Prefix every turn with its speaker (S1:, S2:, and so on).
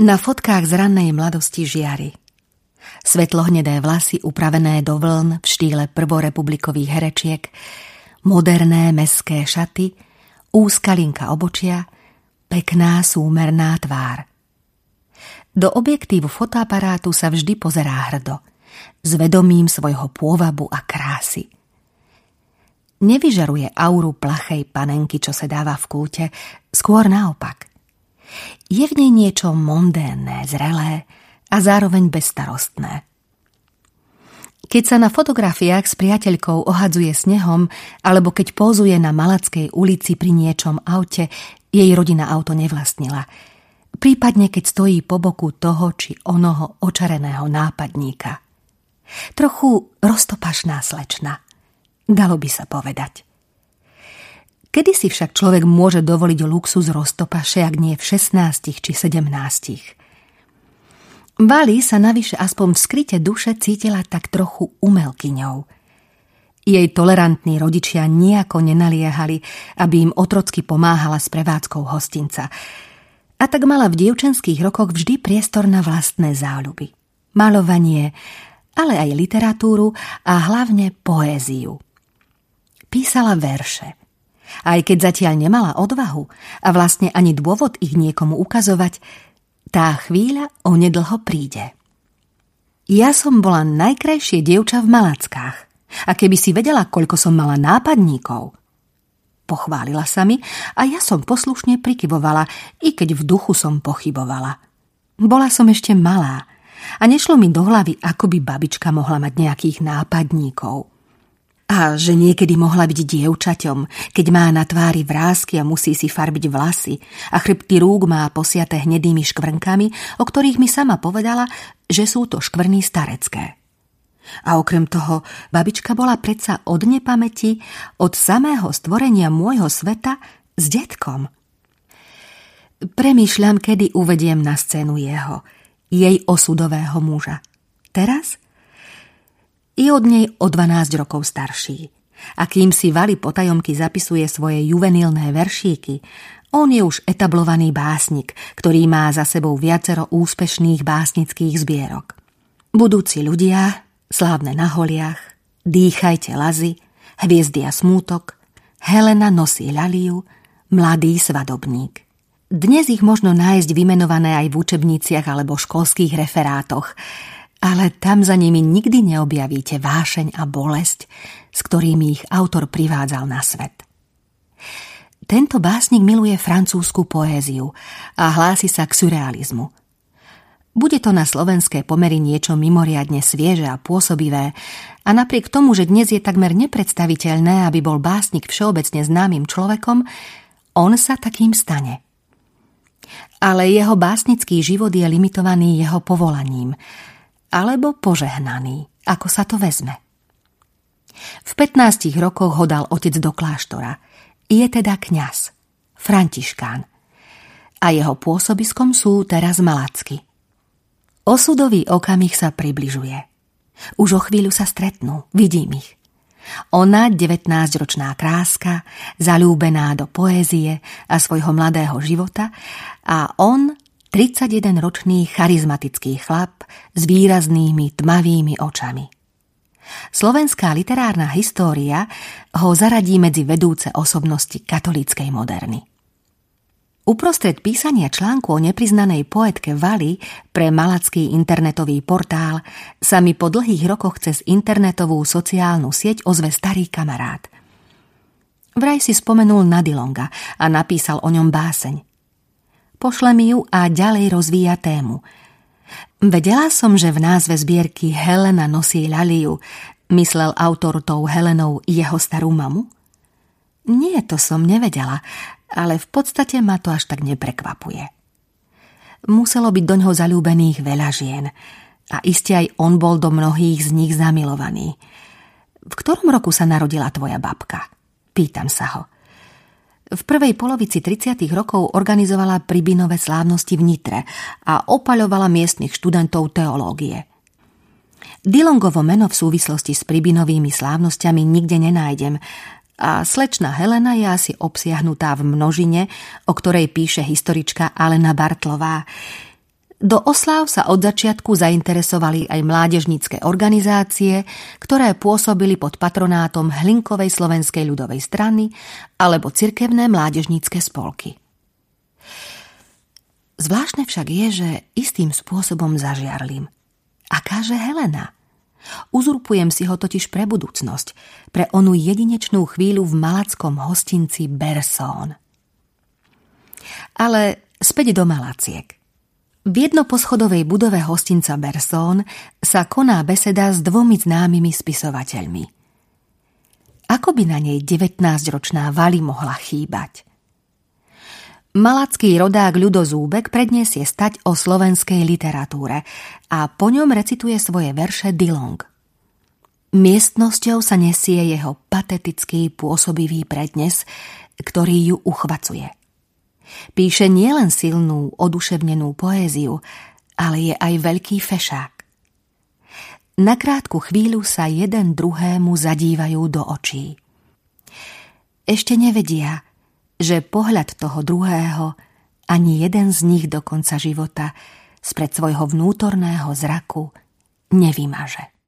S1: Na fotkách z rannej mladosti žiary. Svetlohnedé vlasy upravené do vln v štýle prvorepublikových herečiek, moderné meské šaty, úzka linka obočia, pekná súmerná tvár. Do objektívu fotoaparátu sa vždy pozerá hrdo, s vedomím svojho pôvabu a krásy. Nevyžaruje auru plachej panenky, čo sedáva v kúte, skôr naopak. Je v nej niečo mondénne, zrelé a zároveň bezstarostné. Keď sa na fotografiách s priateľkou ohadzuje snehom, alebo keď pózuje na Malackej ulici pri niečom aute, jej rodina auto nevlastnila. Prípadne keď stojí po boku toho či onoho očareného nápadníka. Trochu roztopašná slečna. Dalo by sa povedať. Kedy si však človek môže dovoliť luxus roztopaše, ak nie v 16 či 17. Bali sa navyše aspoň v skryte duše cítila tak trochu umelkyňou. Jej tolerantní rodičia nejako nenaliehali, aby im otrocky pomáhala s prevádzkou hostinca. A tak mala v dievčenských rokoch vždy priestor na vlastné záľuby. Malovanie, ale aj literatúru a hlavne poéziu. Písala verše – aj keď zatiaľ nemala odvahu a vlastne ani dôvod ich niekomu ukazovať, tá chvíľa onedlho príde. Ja som bola najkrajšie dievča v Malackách a keby si vedela, koľko som mala nápadníkov. Pochválila sa mi a ja som poslušne prikyvovala, i keď v duchu som pochybovala. Bola som ešte malá a nešlo mi do hlavy, ako by babička mohla mať nejakých nápadníkov. A že niekedy mohla byť dievčaťom, keď má na tvári vrázky a musí si farbiť vlasy a chrbty rúk má posiaté hnedými škvrnkami, o ktorých mi sama povedala, že sú to škvrny starecké. A okrem toho, babička bola predsa od nepamäti, od samého stvorenia môjho sveta s detkom. Premýšľam, kedy uvediem na scénu jeho, jej osudového muža. Teraz? I od nej o 12 rokov starší. A kým si Vali potajomky zapisuje svoje juvenilné veršíky, on je už etablovaný básnik, ktorý má za sebou viacero úspešných básnických zbierok. Budúci ľudia, slávne na holiach, dýchajte lazy, hviezdy a smútok, Helena nosí ľaliu, mladý svadobník. Dnes ich možno nájsť vymenované aj v učebniciach alebo školských referátoch, ale tam za nimi nikdy neobjavíte vášeň a bolesť, s ktorými ich autor privádzal na svet. Tento básnik miluje francúzsku poéziu a hlási sa k surrealizmu. Bude to na slovenské pomery niečo mimoriadne svieže a pôsobivé a napriek tomu, že dnes je takmer nepredstaviteľné, aby bol básnik všeobecne známym človekom, on sa takým stane. Ale jeho básnický život je limitovaný jeho povolaním – alebo požehnaný, ako sa to vezme. V 15 rokoch ho dal otec do kláštora. Je teda kňaz, františkán. A jeho pôsobiskom sú teraz Malacky. Osudový okamih sa približuje. Už o chvíľu sa stretnú, vidím ich. Ona, 19-ročná kráska, zalúbená do poézie a svojho mladého života a on, 31-ročný charizmatický chlap s výraznými tmavými očami. Slovenská literárna história ho zaradí medzi vedúce osobnosti katolíckej moderny. Uprostred písania článku o nepriznanej poetke Vali pre malacký internetový portál sa mi po dlhých rokoch cez internetovú sociálnu sieť ozve starý kamarát. Vraj si spomenul na a napísal o ňom báseň – pošle mi ju a ďalej rozvíja tému. Vedela som, že v názve zbierky Helena nosí ľaliu, myslel autor tou Helenou jeho starú mamu? Nie, to som nevedela, ale v podstate ma to až tak neprekvapuje. Muselo byť do ňoho zalúbených veľa žien a iste aj on bol do mnohých z nich zamilovaný. V ktorom roku sa narodila tvoja babka? Pýtam sa ho. V prvej polovici 30. rokov organizovala pribinové slávnosti v Nitre a opaľovala miestnych študentov teológie. Dilongovo meno v súvislosti s pribinovými slávnosťami nikde nenájdem a slečna Helena je asi obsiahnutá v množine, o ktorej píše historička Alena Bartlová. Do osláv sa od začiatku zainteresovali aj mládežnícke organizácie, ktoré pôsobili pod patronátom Hlinkovej slovenskej ľudovej strany alebo cirkevné mládežnícke spolky. Zvláštne však je, že istým spôsobom zažiarlim. Akáže Helena? Uzurpujem si ho totiž pre budúcnosť, pre onú jedinečnú chvíľu v malackom hostinci Bersón. Ale späť do Malaciek. V jednoposchodovej budove hostinca Bersón sa koná beseda s dvomi známymi spisovateľmi. Ako by na nej 19-ročná Vali mohla chýbať? Malacký rodák Ľudo Zúbek predniesie stať o slovenskej literatúre a po ňom recituje svoje verše Dilong. Miestnosťou sa nesie jeho patetický pôsobivý prednes, ktorý ju uchvacuje – Píše nielen silnú, oduševnenú poéziu, ale je aj veľký fešák. Na krátku chvíľu sa jeden druhému zadívajú do očí. Ešte nevedia, že pohľad toho druhého ani jeden z nich do konca života spred svojho vnútorného zraku nevymaže.